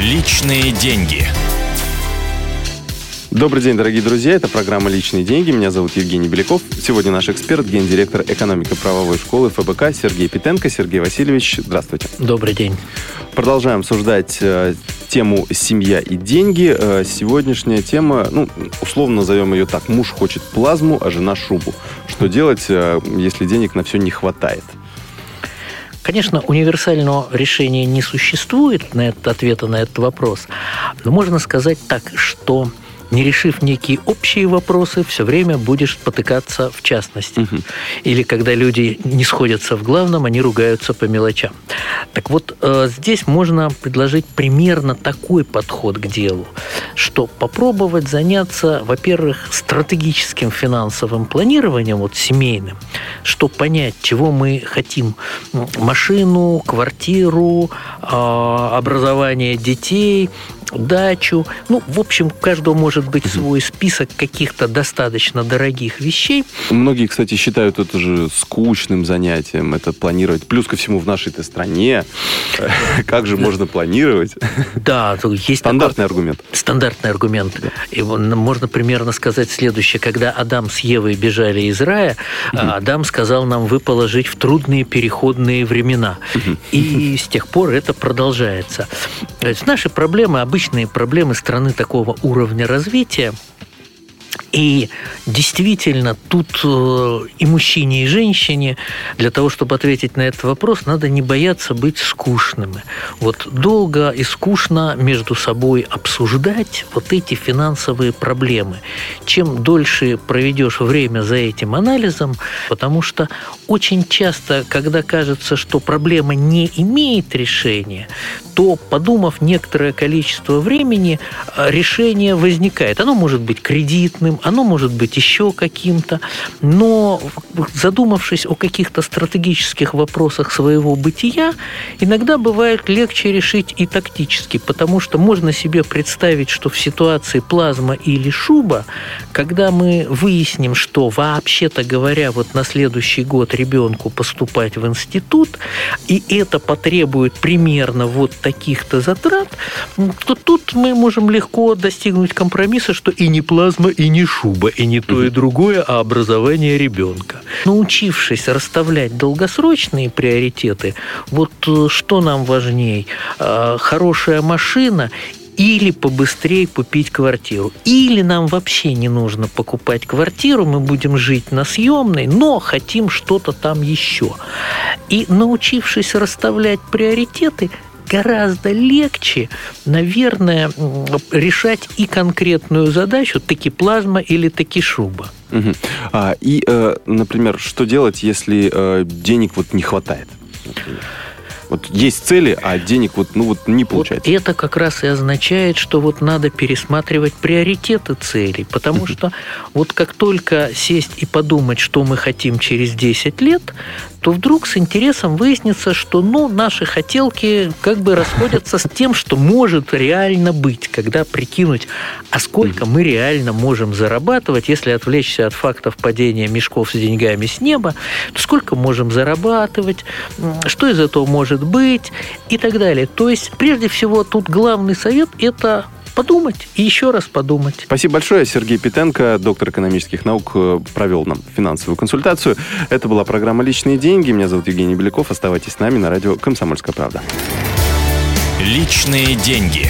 Личные деньги. Добрый день, дорогие друзья. Это программа «Личные деньги». Меня зовут Евгений Беляков. Сегодня наш эксперт, гендиректор экономико-правовой школы ФБК Сергей Питенко. Сергей Васильевич, здравствуйте. Добрый день. Продолжаем обсуждать э, тему «Семья и деньги». Э, сегодняшняя тема, ну, условно назовем ее так. Муж хочет плазму, а жена шубу. Что делать, э, если денег на все не хватает? Конечно, универсального решения не существует на этот ответа на этот вопрос, но можно сказать так, что не решив некие общие вопросы, все время будешь потыкаться в частности. Угу. Или когда люди не сходятся в главном, они ругаются по мелочам. Так вот, э, здесь можно предложить примерно такой подход к делу, что попробовать заняться, во-первых, стратегическим финансовым планированием, вот семейным, чтобы понять, чего мы хотим. Машину, квартиру, а, образование детей, дачу. Ну, в общем, каждого может быть свой список каких-то достаточно дорогих вещей. Многие, кстати, считают это же скучным занятием, это планировать. Плюс ко всему в нашей-то стране. Как же можно планировать? Да, есть стандартный аргумент. Стандартный аргумент. И можно примерно сказать следующее. Когда Адам с Евой бежали из рая, Адам сказал нам выпало жить в трудные переходные времена. И с тех пор это продолжается. Наши проблемы обычные проблемы страны такого уровня развития – развития и действительно, тут э, и мужчине, и женщине для того, чтобы ответить на этот вопрос, надо не бояться быть скучными. Вот долго и скучно между собой обсуждать вот эти финансовые проблемы. Чем дольше проведешь время за этим анализом, потому что очень часто, когда кажется, что проблема не имеет решения, то, подумав некоторое количество времени, э, решение возникает. Оно может быть кредитным, оно может быть еще каким-то, но задумавшись о каких-то стратегических вопросах своего бытия, иногда бывает легче решить и тактически, потому что можно себе представить, что в ситуации плазма или шуба, когда мы выясним, что вообще-то говоря, вот на следующий год ребенку поступать в институт, и это потребует примерно вот таких-то затрат, то тут мы можем легко достигнуть компромисса, что и не плазма, и не шуба, и не то, и другое, а образование ребенка. Научившись расставлять долгосрочные приоритеты, вот э, что нам важней, э, хорошая машина или побыстрее купить квартиру. Или нам вообще не нужно покупать квартиру, мы будем жить на съемной, но хотим что-то там еще. И научившись расставлять приоритеты, гораздо легче, наверное, решать и конкретную задачу, таки плазма или таки шуба. Угу. А, и, э, например, что делать, если э, денег вот не хватает? Например? Вот есть цели, а денег вот, ну, вот не получается. Вот это как раз и означает, что вот надо пересматривать приоритеты целей. Потому что вот как только сесть и подумать, что мы хотим через 10 лет, то вдруг с интересом выяснится, что ну, наши хотелки как бы расходятся с тем, что может реально быть, когда прикинуть, а сколько мы реально можем зарабатывать, если отвлечься от фактов падения мешков с деньгами с неба, то сколько можем зарабатывать, что из этого может быть и так далее. То есть, прежде всего, тут главный совет – это подумать и еще раз подумать. Спасибо большое. Сергей Питенко, доктор экономических наук, э, провел нам финансовую консультацию. Это была программа «Личные деньги». Меня зовут Евгений Беляков. Оставайтесь с нами на радио «Комсомольская правда». «Личные деньги».